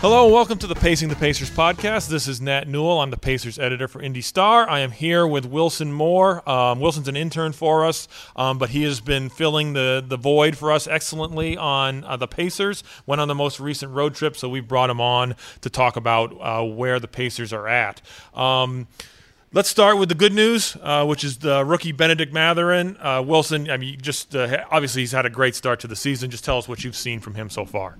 Hello and welcome to the Pacing the Pacers podcast. This is Nat Newell. I'm the Pacers editor for Indy Star. I am here with Wilson Moore. Um, Wilson's an intern for us, um, but he has been filling the, the void for us excellently on uh, the Pacers. Went on the most recent road trip, so we brought him on to talk about uh, where the Pacers are at. Um, Let's start with the good news, uh, which is the rookie Bennedict Mathurin. Uh, Wilson, I mean, just uh, obviously he's had a great start to the season. Just tell us what you've seen from him so far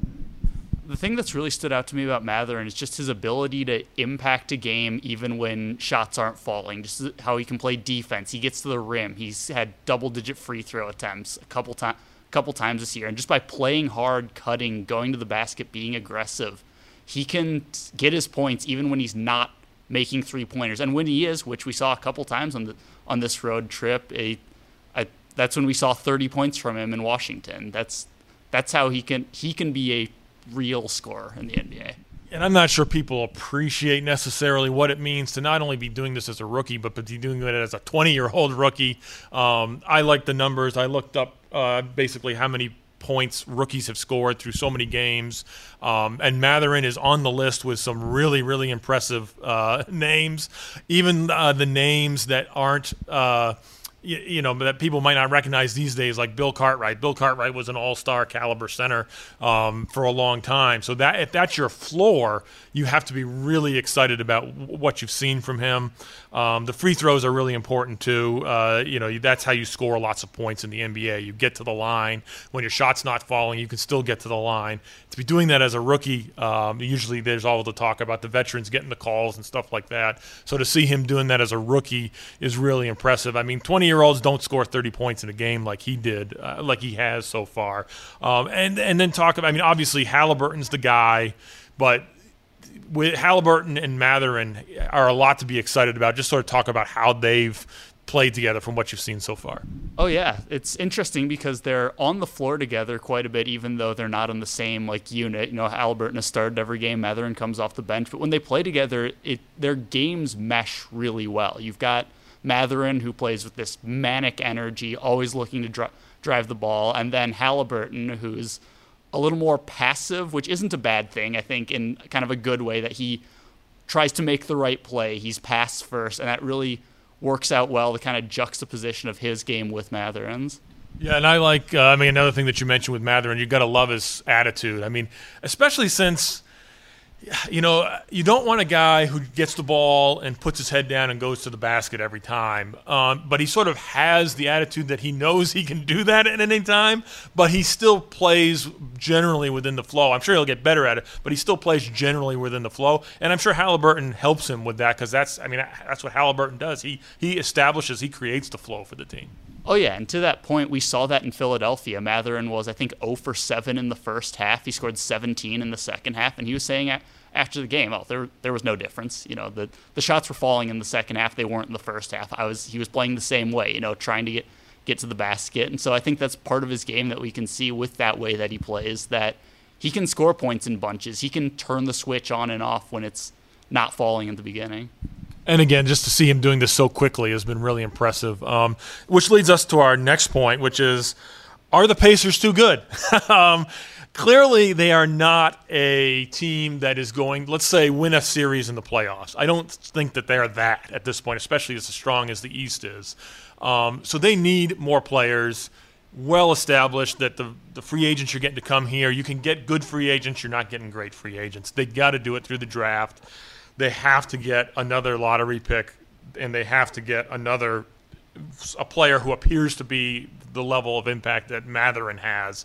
the thing that's really stood out to me about Mathurin is just his ability to impact a game even when shots aren't falling. Just how he can play defense. He gets to the rim. He's had double-digit free throw attempts a couple times, a couple times this year, and just by playing hard, cutting, going to the basket, being aggressive, he can get his points even when he's not making three pointers. And when he is, which we saw a couple times on the on this road trip, a, that's when we saw 30 points from him in Washington. That's that's how he can he can be a real score in the NBA. And I'm not sure people appreciate necessarily what it means to not only be doing this as a rookie, but to be doing it as a 20 year old rookie. Um, I like the numbers. I looked up uh, basically how many points rookies have scored through so many games. Um, and Mathurin is on the list with some really, really impressive uh, names. Even uh, the names that aren't. Uh, you, you, know that people might not recognize these days, like Bill Cartwright. Bill Cartwright was an all-star caliber center um, for a long time. So that if that's your floor, you have to be really excited about what you've seen from him. Um, the free throws are really important too. Uh, you know that's how you score lots of points in the NBA. You get to the line when your shot's not falling. You can still get to the line. To be doing that as a rookie, um, usually there's all the talk about the veterans getting the calls and stuff like that. So to see him doing that as a rookie is really impressive. I mean, 20 year olds don't score 30 points in a game like he did, uh, like he has so far. Um, and and then talk about, I mean, obviously Halliburton's the guy, but with Halliburton and Mathurin are a lot to be excited about. Just sort of talk about how they've played together from what you've seen so far. Oh yeah, it's interesting because they're on the floor together quite a bit, even though they're not on the same like unit. You know, Halliburton has started every game, Mathurin comes off the bench, but when they play together, it their games mesh really well. You've got Mathurin who plays with this manic energy, always looking to dri- drive the ball, and then Halliburton, who's a little more passive, which isn't a bad thing, I think, in kind of a good way that he tries to make the right play. He's pass first, and that really works out well, the kind of juxtaposition of his game with Mathurin's. Yeah, and I like, uh, I mean, another thing that you mentioned with Mathurin, you've got to love his attitude. I mean, especially since you know, you don't want a guy who gets the ball and puts his head down and goes to the basket every time. Um, but he sort of has the attitude that he knows he can do that at any time, but he still plays generally within the flow. I'm sure he'll get better at it, but he still plays generally within the flow. And I'm sure Halliburton helps him with that because that's, I mean, that's what Halliburton does. He he establishes, he creates the flow for the team. Oh yeah, and to that point, we saw that in Philadelphia. Mathurin was, I think, 0 for 7 in the first half. He scored 17 in the second half, and he was saying after the game, oh, there there was no difference. You know, the the shots were falling in the second half; they weren't in the first half. I was he was playing the same way. You know, trying to get get to the basket, and so I think that's part of his game that we can see with that way that he plays. That he can score points in bunches. He can turn the switch on and off when it's not falling in the beginning. And again, just to see him doing this so quickly has been really impressive. Um, which leads us to our next point, which is are the Pacers too good? um, clearly, they are not a team that is going, let's say, win a series in the playoffs. I don't think that they're that at this point, especially as strong as the East is. Um, so they need more players. Well established that the, the free agents you're getting to come here, you can get good free agents, you're not getting great free agents. They got to do it through the draft they have to get another lottery pick and they have to get another a player who appears to be the level of impact that Mathurin has.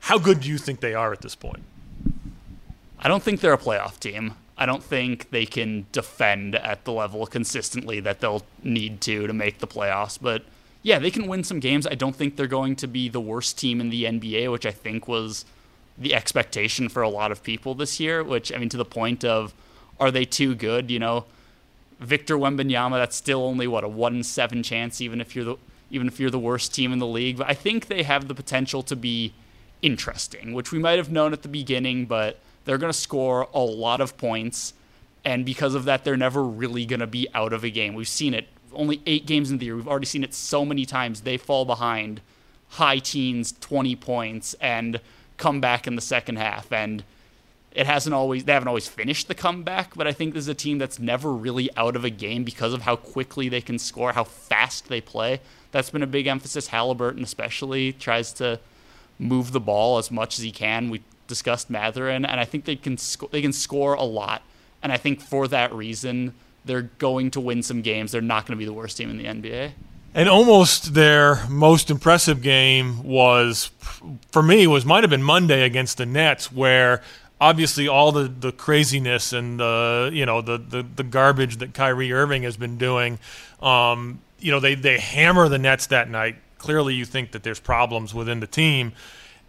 How good do you think they are at this point? I don't think they're a playoff team. I don't think they can defend at the level consistently that they'll need to to make the playoffs. But yeah, they can win some games. I don't think they're going to be the worst team in the NBA, which I think was the expectation for a lot of people this year. Which I mean, to the point of are they too good? You know, Victor Wembanyama, that's still only what a one in seven chance, even if you're the even if you're the worst team in the league. But I think they have the potential to be interesting, which we might have known at the beginning, but they're going to score a lot of points. And because of that, they're never really going to be out of a game. We've seen it only eight games in the year. We've already seen it so many times. They fall behind high teens, 20 points, and come back in the second half. And it hasn't always they haven't always finished the comeback, but I think this is a team that's never really out of a game because of how quickly they can score, how fast they play. That's been a big emphasis. Halliburton especially tries to move the ball as much as he can. We discussed Mathurin, and I think they can sc- they can score a lot. And I think for that reason, they're going to win some games. They're not going to be the worst team in the NBA. And almost their most impressive game was, for me, was might have been Monday against the Nets, where obviously all the, the craziness and the you know the, the, the garbage that Kyrie Irving has been doing, um, you know they they hammer the Nets that night. Clearly, you think that there's problems within the team.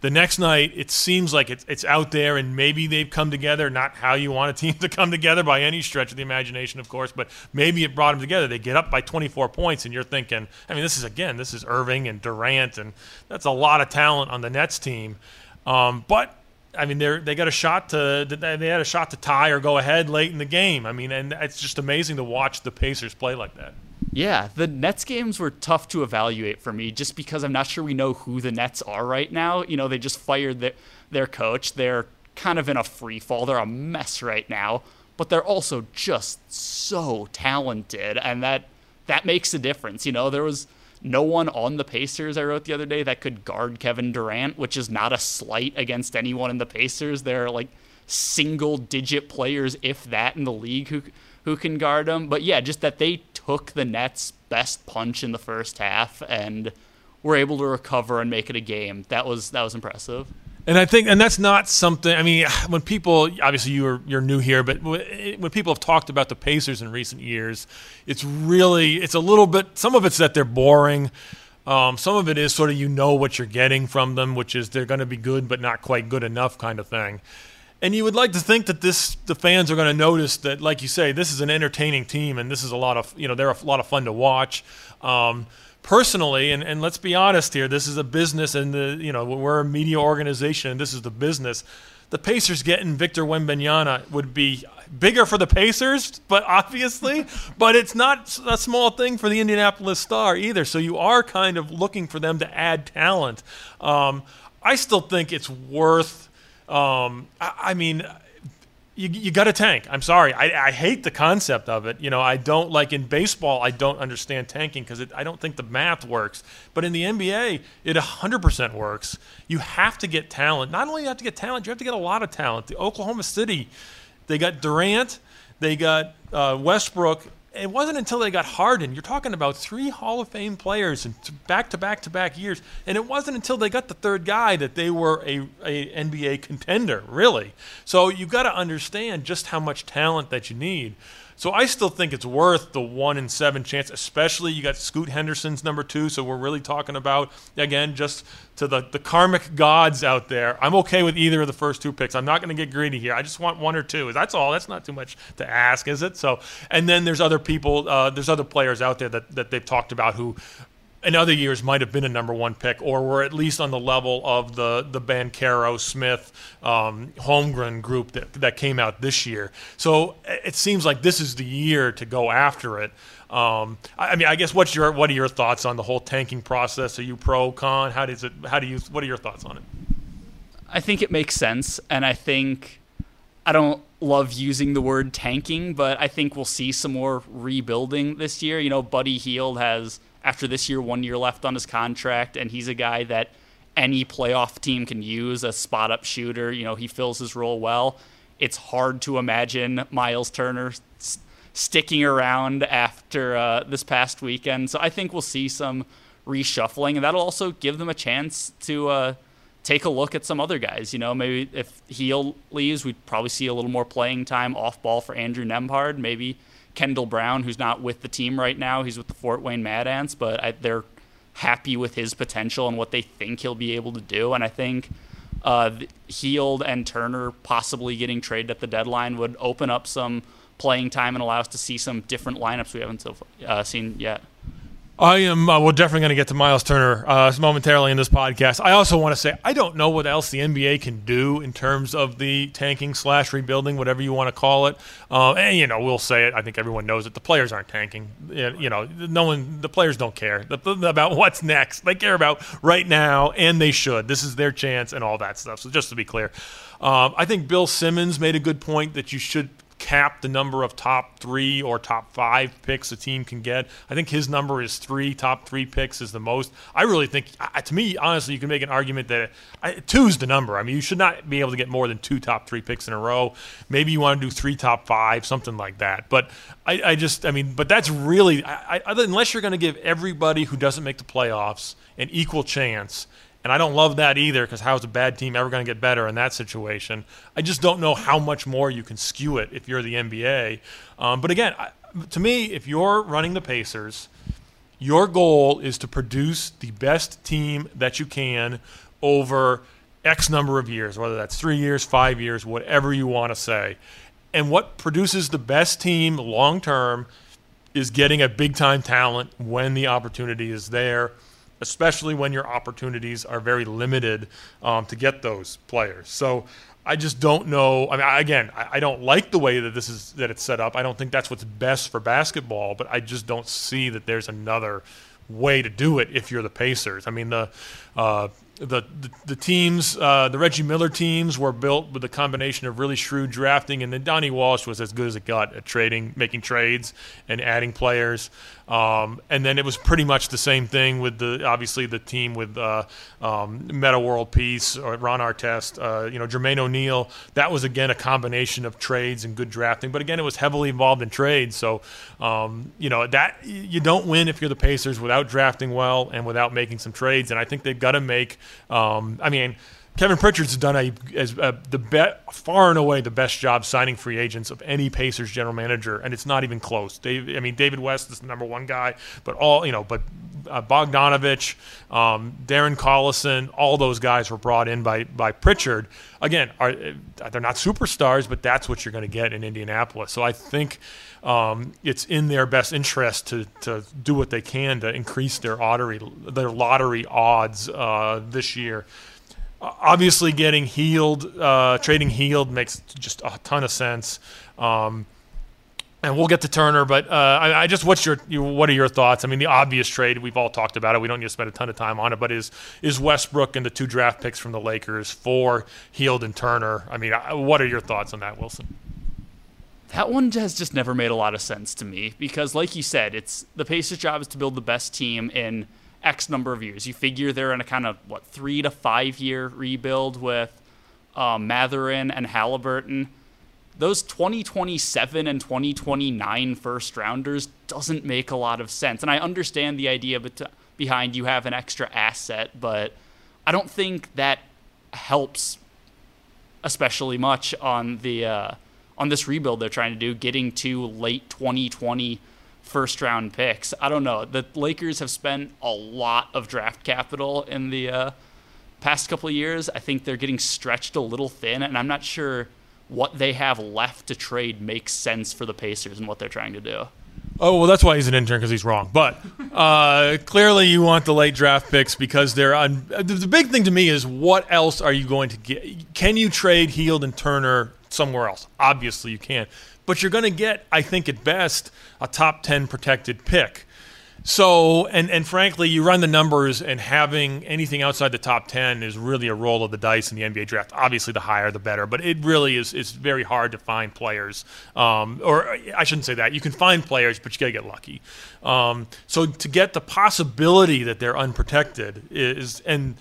The next night, it seems like it's, it's out there, and maybe they've come together. Not how you want a team to come together by any stretch of the imagination, of course, but maybe it brought them together. They get up by 24 points, and you're thinking, I mean, this is again, this is Irving and Durant, and that's a lot of talent on the Nets team. Um, but I mean, they they got a shot to they had a shot to tie or go ahead late in the game. I mean, and it's just amazing to watch the Pacers play like that. Yeah, the Nets games were tough to evaluate for me just because I'm not sure we know who the Nets are right now. You know, they just fired their their coach. They're kind of in a free fall. They're a mess right now, but they're also just so talented and that that makes a difference. You know, there was no one on the Pacers, I wrote the other day, that could guard Kevin Durant, which is not a slight against anyone in the Pacers. They're like single digit players, if that, in the league who who can guard him. But yeah, just that they took the Nets' best punch in the first half and were able to recover and make it a game. That was that was impressive. And I think, and that's not something. I mean, when people, obviously, you're you're new here, but when people have talked about the Pacers in recent years, it's really, it's a little bit. Some of it's that they're boring. Um, some of it is sort of you know what you're getting from them, which is they're going to be good but not quite good enough kind of thing. And you would like to think that this the fans are going to notice that, like you say, this is an entertaining team and this is a lot of you know they're a lot of fun to watch. Um, personally, and, and let's be honest here, this is a business, and the you know we're a media organization, and this is the business. The Pacers getting Victor Wembanyama would be bigger for the Pacers, but obviously, but it's not a small thing for the Indianapolis Star either. So you are kind of looking for them to add talent. Um, I still think it's worth. Um, I, I mean, you, you got to tank. I'm sorry. I, I hate the concept of it. You know, I don't like in baseball, I don't understand tanking because I don't think the math works. But in the NBA, it 100% works. You have to get talent. Not only you have to get talent, you have to get a lot of talent. The Oklahoma City, they got Durant, they got uh, Westbrook, it wasn't until they got Harden. You're talking about three Hall of Fame players in back to back to back years, and it wasn't until they got the third guy that they were a, a NBA contender, really. So you've got to understand just how much talent that you need. So I still think it's worth the one in seven chance, especially you got Scoot Henderson's number two. So we're really talking about, again, just to the, the karmic gods out there. I'm okay with either of the first two picks. I'm not going to get greedy here. I just want one or two. That's all. That's not too much to ask, is it? So, and then there's other people, uh, there's other players out there that, that they've talked about who in other years might have been a number one pick, or were at least on the level of the the Banchero Smith um, Holmgren group that that came out this year. So it seems like this is the year to go after it. Um, I mean, I guess what's your what are your thoughts on the whole tanking process? Are you pro con? How does it? How do you? What are your thoughts on it? I think it makes sense, and I think I don't love using the word tanking, but I think we'll see some more rebuilding this year. You know, Buddy Hield has after this year, one year left on his contract, and he's a guy that any playoff team can use, a spot up shooter. You know, he fills his role well. It's hard to imagine Miles Turner s- sticking around after uh, this past weekend. So I think we'll see some reshuffling, and that'll also give them a chance to uh, take a look at some other guys. You know, maybe if Hield leaves, we'd probably see a little more playing time off ball for Andrew Nembhard. Maybe Kendall Brown, who's not with the team right now. He's with the Fort Wayne Mad Ants, but I, they're happy with his potential and what they think he'll be able to do. And I think uh, Hield and Turner possibly getting traded at the deadline would open up some playing time and allow us to see some different lineups we haven't so, uh, seen yet. I am. Uh, we're definitely going to get to Miles Turner uh, momentarily in this podcast. I also want to say I don't know what else the NBA can do in terms of the tanking slash rebuilding, whatever you want to call it. Uh, and you know, we'll say it. I think everyone knows it. The players aren't tanking. You know, no one. The players don't care about what's next. They care about right now, and they should. This is their chance, and all that stuff. So just to be clear, um, I think Bill Simmons made a good point that you should cap the number of top three or top five picks a team can get. I think his number is three. Top three picks is the most. I really think, to me, honestly, you can make an argument that two is the number. I mean, you should not be able to get more than two top three picks in a row. Maybe you want to do three top five, something like that. But I, I just, I mean, but that's really, I, I, unless you're going to give everybody who doesn't make the playoffs an equal chance and I don't love that either because how is a bad team ever going to get better in that situation? I just don't know how much more you can skew it if you're the NBA. Um, but again, I, to me, if you're running the Pacers, your goal is to produce the best team that you can over X number of years, whether that's three years, five years, whatever you want to say. And what produces the best team long term is getting a big time talent when the opportunity is there especially when your opportunities are very limited um, to get those players. So I just don't know. I mean, again, I, don't like the way that this is that it's set up. I don't think that's what's best for basketball, but I just don't see that there's another way to do it if you're the Pacers. I mean, the uh, the, the, the teams, uh, the Reggie Miller teams, were built with a combination of really shrewd drafting, and then Donnie Walsh was as good as it got at trading, making trades, and adding players. Um, and then it was pretty much the same thing with the obviously the team with uh, um, Metta World Peace or Ron Artest, uh, you know Jermaine O'Neal. That was again a combination of trades and good drafting, but again it was heavily involved in trades. So um, you know that you don't win if you're the Pacers without drafting well and without making some trades. And I think they've got to make um, I mean, Kevin Pritchard's done a, as a, the be, far and away the best job signing free agents of any Pacers general manager, and it's not even close. Dave, I mean, David West is the number one guy, but all you know, but uh, Bogdanovic, um, Darren Collison, all those guys were brought in by by Pritchard. Again, are they're not superstars, but that's what you're going to get in Indianapolis. So I think um, it's in their best interest to, to do what they can to increase their lottery their lottery odds uh, this year. Obviously, getting Hield, uh, trading Hield makes just a ton of sense. Um, and we'll get to Turner, but uh, I, I, just what's your, what are your thoughts? I mean, the obvious trade we've all talked about it. We don't need to spend a ton of time on it, but is is Westbrook and the two draft picks from the Lakers for Hield and Turner? I mean, what are your thoughts on that, Wilson? That one has just never made a lot of sense to me because, like you said, it's the Pacers' job is to build the best team in X number of years. You figure they're in a kind of what three to five year rebuild with um, Mathurin and Halliburton. Those 2027 and 2029 first rounders doesn't make a lot of sense. And I understand the idea behind you have an extra asset, but I don't think that helps especially much on the uh, on this rebuild they're trying to do, getting to late 2020 first round picks. I don't know. The Lakers have spent a lot of draft capital in the uh, past couple of years. I think they're getting stretched a little thin, and I'm not sure what they have left to trade makes sense for the Pacers and what they're trying to do. Oh well, that's why he's an intern because he's wrong. But uh, clearly, you want the late draft picks because they're un- the big thing to me is what else are you going to get? Can you trade Hield and Turner somewhere else. Obviously, you can. But you're going to get, I think, at best, a top 10 protected pick. So, and, and frankly, you run the numbers, and having anything outside the top 10 is really a roll of the dice in the NBA draft. Obviously, the higher, the better, but it really is, is very hard to find players. Um, or I shouldn't say that. You can find players, but you got to get lucky. Um, so, to get the possibility that they're unprotected is, and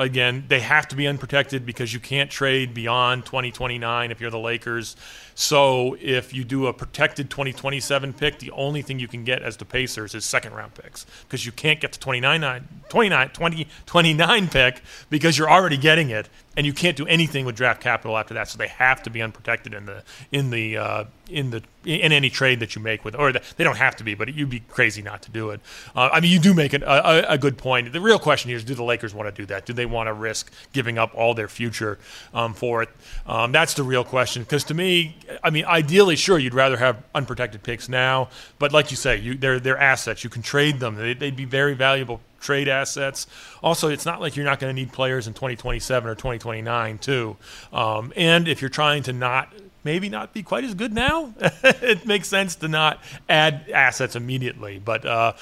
again, they have to be unprotected because you can't trade beyond 2029 if you're the Lakers. So if you do a protected 2027 pick, the only thing you can get as the Pacers is second round picks because you can't get the 29, 29, 20, 29 pick because you're already getting it and you can't do anything with draft capital after that. So they have to be unprotected in the in the uh, in the in any trade that you make with, or they don't have to be, but you'd be crazy not to do it. Uh, I mean, you do make a, a, a, good point. The real question here is, do the Lakers want to do that? Do they want to risk giving up all their future um, for it? Um, that's the real question. Because to me, I mean, ideally, sure, you'd rather have unprotected picks now, but like you say, you, they're they're assets. You can trade them. They, they'd be very valuable trade assets. Also, it's not like you're not going to need players in 2027 or 2029 too. Um, and if you're trying to not maybe not be quite as good now. it makes sense to not add assets immediately, but uh,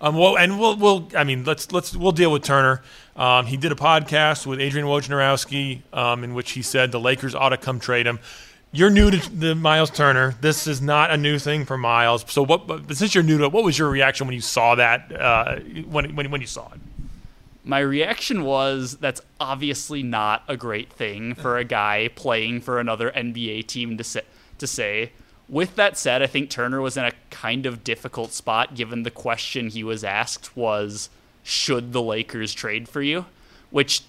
um, well, and we'll, we'll, I mean, let's let's we'll deal with Turner. Um, he did a podcast with Adrian Wojnarowski um, in which he said the Lakers ought to come trade him. You're new to the Miles Turner. This is not a new thing for Miles. So, what? Since you're new to it, what was your reaction when you saw that? Uh, when, when when you saw it? my reaction was that's obviously not a great thing for a guy playing for another NBA team to say, to say. With that said, I think Turner was in a kind of difficult spot given the question he was asked was should the Lakers trade for you? Which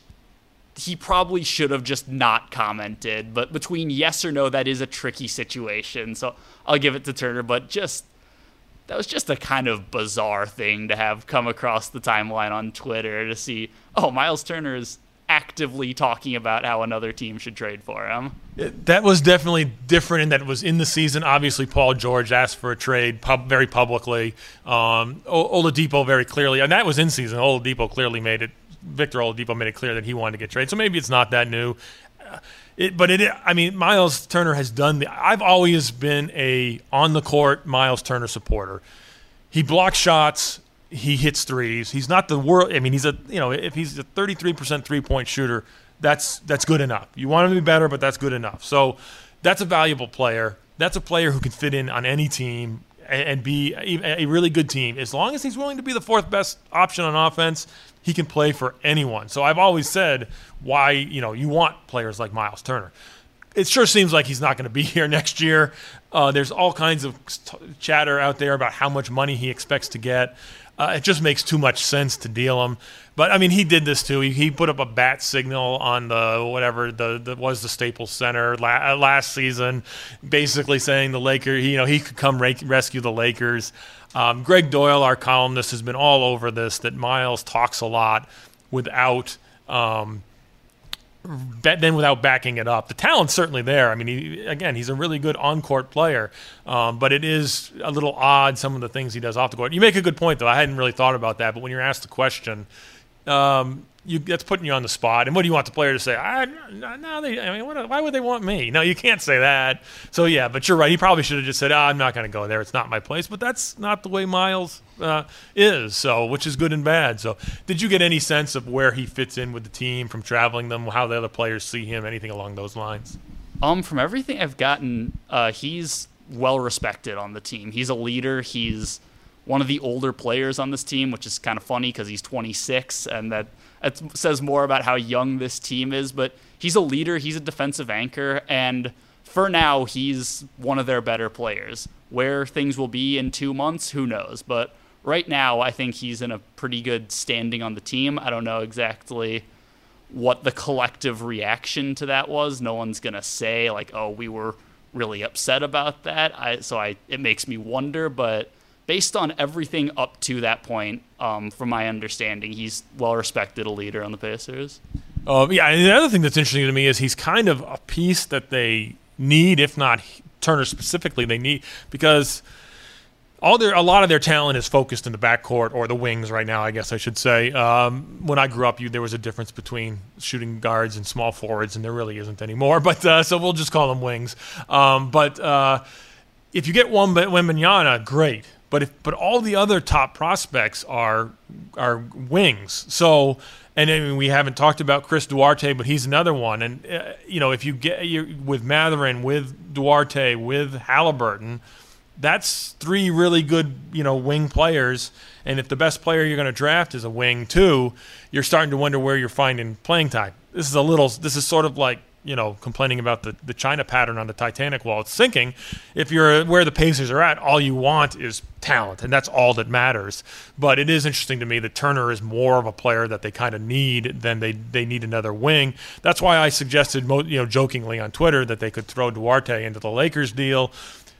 he probably should have just not commented, but between yes or no that is a tricky situation. So I'll give it to Turner, but just that was just a kind of bizarre thing to have come across the timeline on Twitter to see, oh, Miles Turner is actively talking about how another team should trade for him. That was definitely different in that it was in the season. Obviously, Paul George asked for a trade pub, very publicly. Um, Oladipo very clearly, and that was in season. Oladipo clearly made it. Victor Oladipo made it clear that he wanted to get traded. So maybe it's not that new. Uh, it, but it, I mean, Miles Turner has done the. I've always been a on the court Miles Turner supporter. He blocks shots. He hits threes. He's not the world. I mean, he's a you know if he's a 33% three point shooter, that's that's good enough. You want him to be better, but that's good enough. So that's a valuable player. That's a player who can fit in on any team and be a really good team as long as he's willing to be the fourth best option on offense he can play for anyone. So I've always said why, you know, you want players like Miles Turner. It sure seems like he's not going to be here next year. Uh, there's all kinds of chatter out there about how much money he expects to get. Uh, it just makes too much sense to deal him. But I mean, he did this too. He, he put up a bat signal on the whatever the, the was the Staples Center la- uh, last season, basically saying the Lakers, you know, he could come ra- rescue the Lakers. Um, Greg Doyle, our columnist, has been all over this that Miles talks a lot without. Um, then without backing it up, the talent's certainly there. I mean, he, again, he's a really good on-court player, um, but it is a little odd some of the things he does off the court. You make a good point, though. I hadn't really thought about that, but when you're asked the question, um, you, that's putting you on the spot. And what do you want the player to say? I, no, they, I mean, what, why would they want me? No, you can't say that. So yeah, but you're right. He probably should have just said, oh, I'm not going to go there. It's not my place. But that's not the way Miles uh, is. So, which is good and bad. So, did you get any sense of where he fits in with the team from traveling them? How the other players see him? Anything along those lines? Um, from everything I've gotten, uh, he's well respected on the team. He's a leader. He's one of the older players on this team, which is kind of funny because he's 26, and that it says more about how young this team is, but he's a leader, he's a defensive anchor, and for now, he's one of their better players. Where things will be in two months, who knows? But right now, I think he's in a pretty good standing on the team. I don't know exactly what the collective reaction to that was. No one's gonna say like, "Oh, we were really upset about that." I so I it makes me wonder, but based on everything up to that point, um, from my understanding, he's well respected a leader on the Pacers. Um, yeah, and the other thing that's interesting to me is he's kind of a piece that they need, if not Turner specifically, they need because all their a lot of their talent is focused in the backcourt or the wings right now. I guess I should say. Um, when I grew up, you there was a difference between shooting guards and small forwards, and there really isn't anymore. But uh, so we'll just call them wings. Um, but uh, if you get one Wembanyama, great. But if but all the other top prospects are are wings. So and I mean, we haven't talked about Chris Duarte, but he's another one. And uh, you know, if you get you with Mathurin, with Duarte, with Halliburton, that's three really good you know wing players. And if the best player you're going to draft is a wing too, you're starting to wonder where you're finding playing time. This is a little. This is sort of like you know, complaining about the, the China pattern on the Titanic while it's sinking. If you're where the Pacers are at, all you want is talent, and that's all that matters. But it is interesting to me that Turner is more of a player that they kind of need than they, they need another wing. That's why I suggested, you know, jokingly on Twitter that they could throw Duarte into the Lakers deal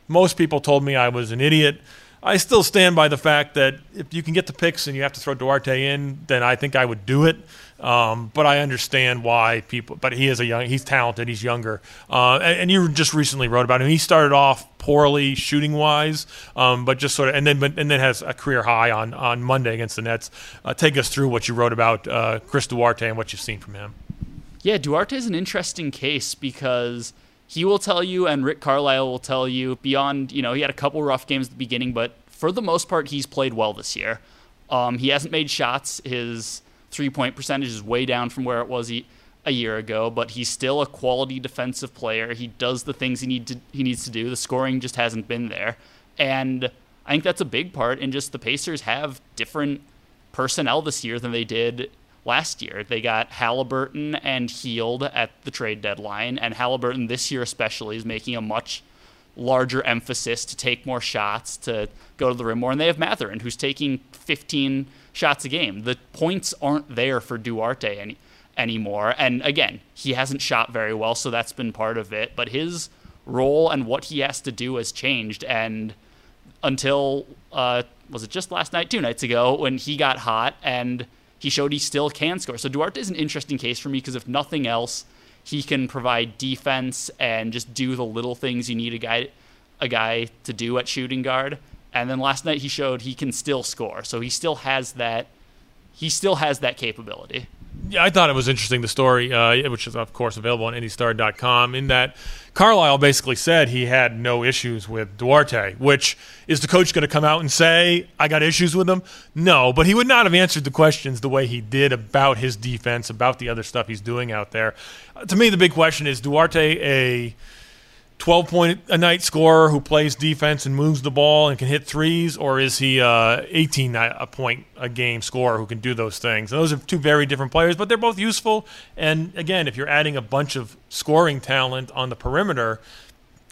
Most people told me I was an idiot. I still stand by the fact that if you can get the picks and you have to throw Duarte in, then I think I would do it. Um, but I understand why people. But he is a young. He's talented. He's younger. Uh, and, and, you just recently wrote about him. He started off poorly shooting wise, um, but just sort of and then and then has a career high on on Monday against the Nets. Uh, take us through what you wrote about uh, Chris Duarte and what you've seen from him. Yeah, Duarte is an interesting case because he will tell you, and Rick Carlisle will tell you, beyond, you know, he had a couple rough games at the beginning, but for the most part, he's played well this year. Um, he hasn't made shots. His three point percentage is way down from where it was a year ago, but he's still a quality defensive player. He does the things he need to he needs to do. The scoring just hasn't been there, and I think that's a big part. And just the Pacers have different personnel this year than they did last year. They got Halliburton and Hield at the trade deadline, and Halliburton this year especially is making a much larger emphasis to take more shots, to go to the rim more. And they have Mathurin, who's taking 15 shots a game. The points aren't there for Duarte any, anymore. And again, he hasn't shot very well, so that's been part of it. But his role and what he has to do has changed. And until, uh, was it just last night, two nights ago, when he got hot and he showed he still can score. So Duarte is an interesting case for me because if nothing else, he can provide defense and just do the little things you need a guy a guy to do at shooting guard. And then last night he showed he can still score. So he still has that he still has that capability. Yeah, I thought it was interesting the story, uh, which is of course available on IndyStar.com, in that Carlisle basically said he had no issues with Duarte. Which is the coach going to come out and say I got issues with him? No, but he would not have answered the questions the way he did about his defense, about the other stuff he's doing out there. Uh, to me, the big question is Duarte a 12 point a night scorer who plays defense and moves the ball and can hit threes, or is he a 18 a point a game scorer who can do those things? And those are two very different players, but they're both useful. And again, if you're adding a bunch of scoring talent on the perimeter,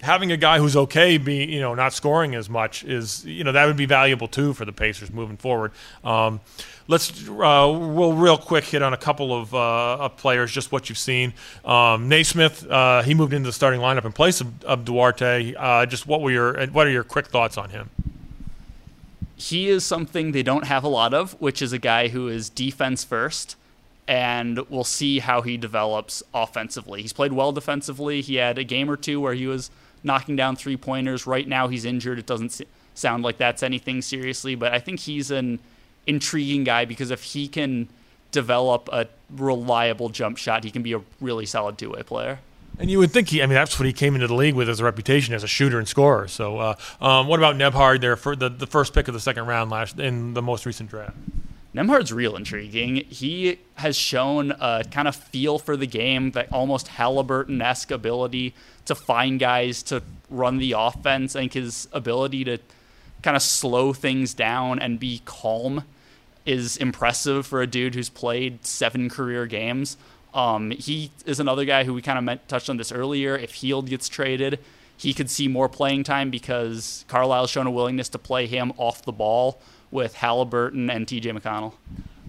having a guy who's okay be you know not scoring as much is you know that would be valuable too for the Pacers moving forward. Um, let's uh, we'll real quick hit on a couple of, uh, of players, just what you've seen. Um, Nesmith, uh, he moved into the starting lineup in place of, of Duarte. Uh, just what were your what are your quick thoughts on him? He is something they don't have a lot of, which is a guy who is defense first. And we'll see how he develops offensively. He's played well defensively. He had a game or two where he was knocking down three pointers. Right now, he's injured. It doesn't sound like that's anything seriously, but I think he's an intriguing guy because if he can develop a reliable jump shot, he can be a really solid two way player. And you would think he, I mean, that's what he came into the league with as a reputation as a shooter and scorer. So, uh, um, what about Nembhard there for the, the first pick of the second round last in the most recent draft? Nembhard's real intriguing. He has shown a kind of feel for the game, that almost Halliburton esque ability to find guys to run the offense. I think his ability to kind of slow things down and be calm is impressive for a dude who's played seven career games. Um, he is another guy who we kind of touched on this earlier. If Hield gets traded, he could see more playing time because Carlisle's shown a willingness to play him off the ball with Halliburton and TJ McConnell.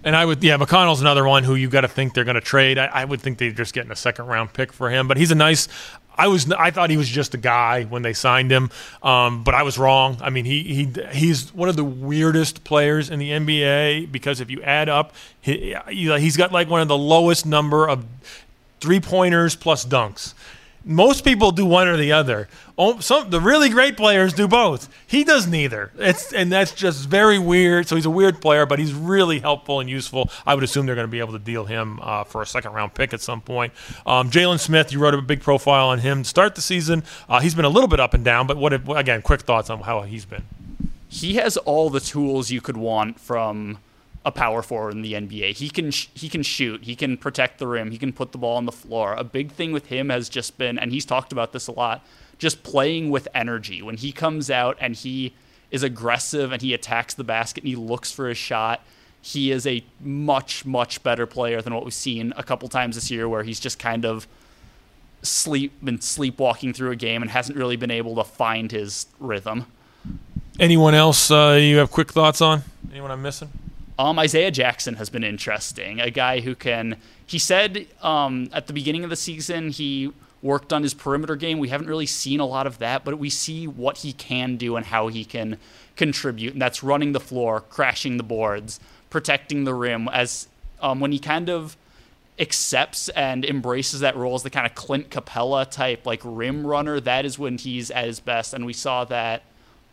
And I would, yeah, McConnell's another one who you got to think they're going to trade. I, I, would think they're just getting a second round pick for him, but he's a nice. I was, I thought he was just a guy when they signed him, um, but I was wrong. I mean, he he he's one of the weirdest players in the NBA because if you add up, he, he's got like one of the lowest number of three pointers plus dunks. Most people do one or the other. Oh, some the really great players do both. He does neither. It's and that's just very weird. So he's a weird player, but he's really helpful and useful. I would assume they're going to be able to deal him uh, for a second round pick at some point. Um, Jalen Smith, you wrote a big profile on him to start the season. Uh, he's been a little bit up and down, but what if, again? Quick thoughts on how he's been. He has all the tools you could want from a power forward in the NBA. He can sh- he can shoot, he can protect the rim, he can put the ball on the floor. A big thing with him has just been and he's talked about this a lot, just playing with energy. When he comes out and he is aggressive and he attacks the basket and he looks for a shot, he is a much much better player than what we've seen a couple times this year where he's just kind of sleep been sleepwalking through a game and hasn't really been able to find his rhythm. Anyone else uh, you have quick thoughts on? Anyone I'm missing? Um, Isaiah Jackson has been interesting. A guy who can. He said um, at the beginning of the season he worked on his perimeter game. We haven't really seen a lot of that, but we see what he can do and how he can contribute, and that's running the floor, crashing the boards, protecting the rim. As um, when he kind of accepts and embraces that role as the kind of Clint Capela type, like rim runner, that is when he's at his best, and we saw that.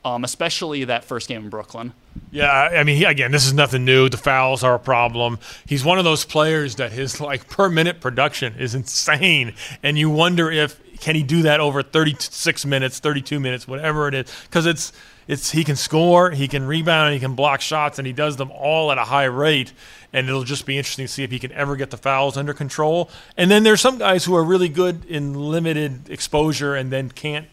Um, especially that first game in Brooklyn. Yeah, I mean, he, again, this is nothing new. The fouls are a problem. He's one of those players that his like per minute production is insane, and you wonder if can he do that over 36 minutes, 32 minutes, whatever it is, because it's it's he can score, he can rebound, he can block shots, and he does them all at a high rate. And it'll just be interesting to see if he can ever get the fouls under control. And then there's some guys who are really good in limited exposure and then can't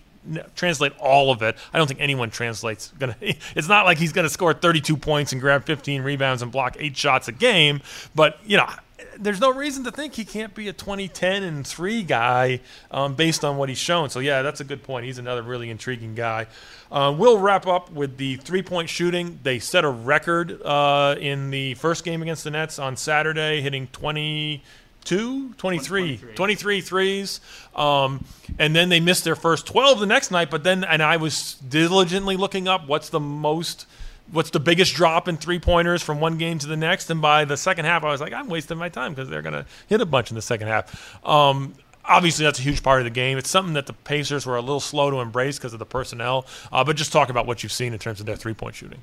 translate all of it. I don't think anyone translates. Gonna. It's not like he's going to score 32 points and grab 15 rebounds and block eight shots a game. But you know, there's no reason to think he can't be a 2010 and three guy um, based on what he's shown. So yeah, that's a good point. He's another really intriguing guy. Uh, we'll wrap up with the three-point shooting. They set a record uh, in the first game against the Nets on Saturday, hitting 20 two, 23, 23 threes. Um, and then they missed their first 12 the next night. But then, and I was diligently looking up what's the most, what's the biggest drop in three pointers from one game to the next. And by the second half, I was like, I'm wasting my time because they're going to hit a bunch in the second half. Um, obviously, that's a huge part of the game. It's something that the Pacers were a little slow to embrace because of the personnel. Uh, but just talk about what you've seen in terms of their three point shooting.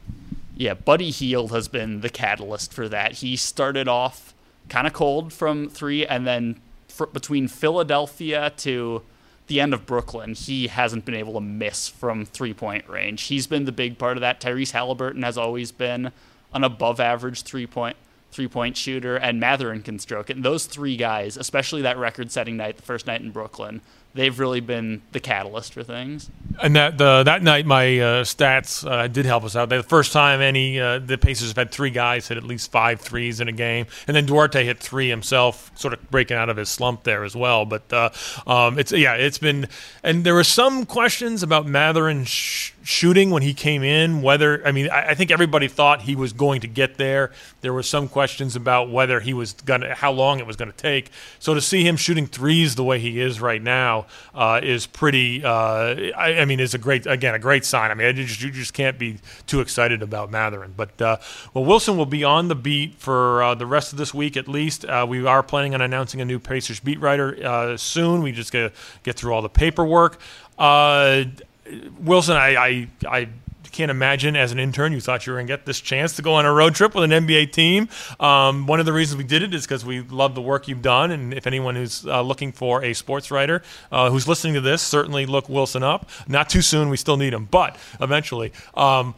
Yeah, Buddy Hield has been the catalyst for that. He started off kind of cold from three, and then fr- between Philadelphia to the end of Brooklyn, he hasn't been able to miss from three point range. He's been the big part of that. Tyrese Halliburton has always been an above average three point three point shooter, and Mathurin can stroke it. And those three guys, especially that record setting night, the first night in Brooklyn, they've really been the catalyst for things. And that that night, my uh, stats uh, did help us out. The first time any uh, the Pacers have had three guys hit at least five threes in a game, and then Duarte hit three himself, sort of breaking out of his slump there as well. But uh, um, it's yeah, it's been, and there were some questions about Mathurin. Sh- shooting when he came in. Whether I mean, I, I, think everybody thought he was going to get there. There were some questions about whether he was gonna, how long it was going to take. So to see him shooting threes the way he is right now uh, is pretty. Uh, I, I, mean, is a great again a great sign. I mean, you just, you just can't be too excited about Mathurin. But uh, well, Wilson will be on the beat for uh, the rest of this week at least. Uh, we are planning on announcing a new Pacers beat writer uh, soon. We just got to get through all the paperwork. Wilson, I, I, I can't imagine as an intern you thought you were going to get this chance to go on a road trip with an NBA team. Um, one of the reasons we did it is because we love the work you've done. And if anyone who's uh, looking for a sports writer uh, who's listening to this, certainly look Wilson up. Not too soon, we still need him, but eventually. Um,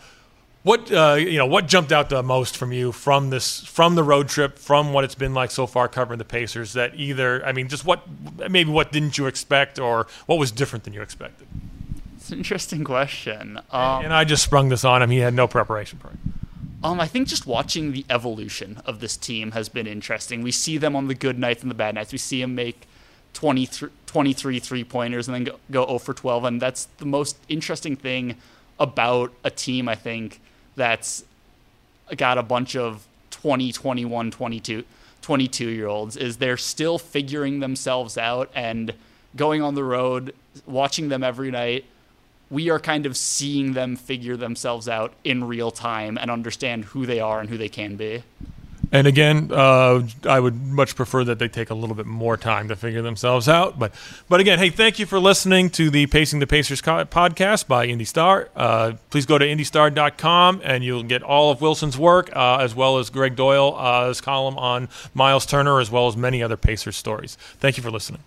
what uh, you know? What jumped out the most from you from this from the road trip, from what it's been like so far covering the Pacers? That either, I mean, just what maybe what didn't you expect, or what was different than you expected? It's an interesting question. Um, and I just sprung this on him. He had no preparation for it. Um, I think just watching the evolution of this team has been interesting. We see them on the good nights and the bad nights. We see them make 23, 23 three pointers and then go, go 0 for 12. And that's the most interesting thing about a team, I think, that's got a bunch of 20, 21, 22, 22 year olds, is they're still figuring themselves out and going on the road, watching them every night we are kind of seeing them figure themselves out in real time and understand who they are and who they can be. And again, uh, I would much prefer that they take a little bit more time to figure themselves out. But, but again, hey, thank you for listening to the Pacing the Pacers podcast by Indy Star. Uh, please go to indystar.com and you'll get all of Wilson's work, uh, as well as Greg Doyle's column on Miles Turner, as well as many other Pacers stories. Thank you for listening.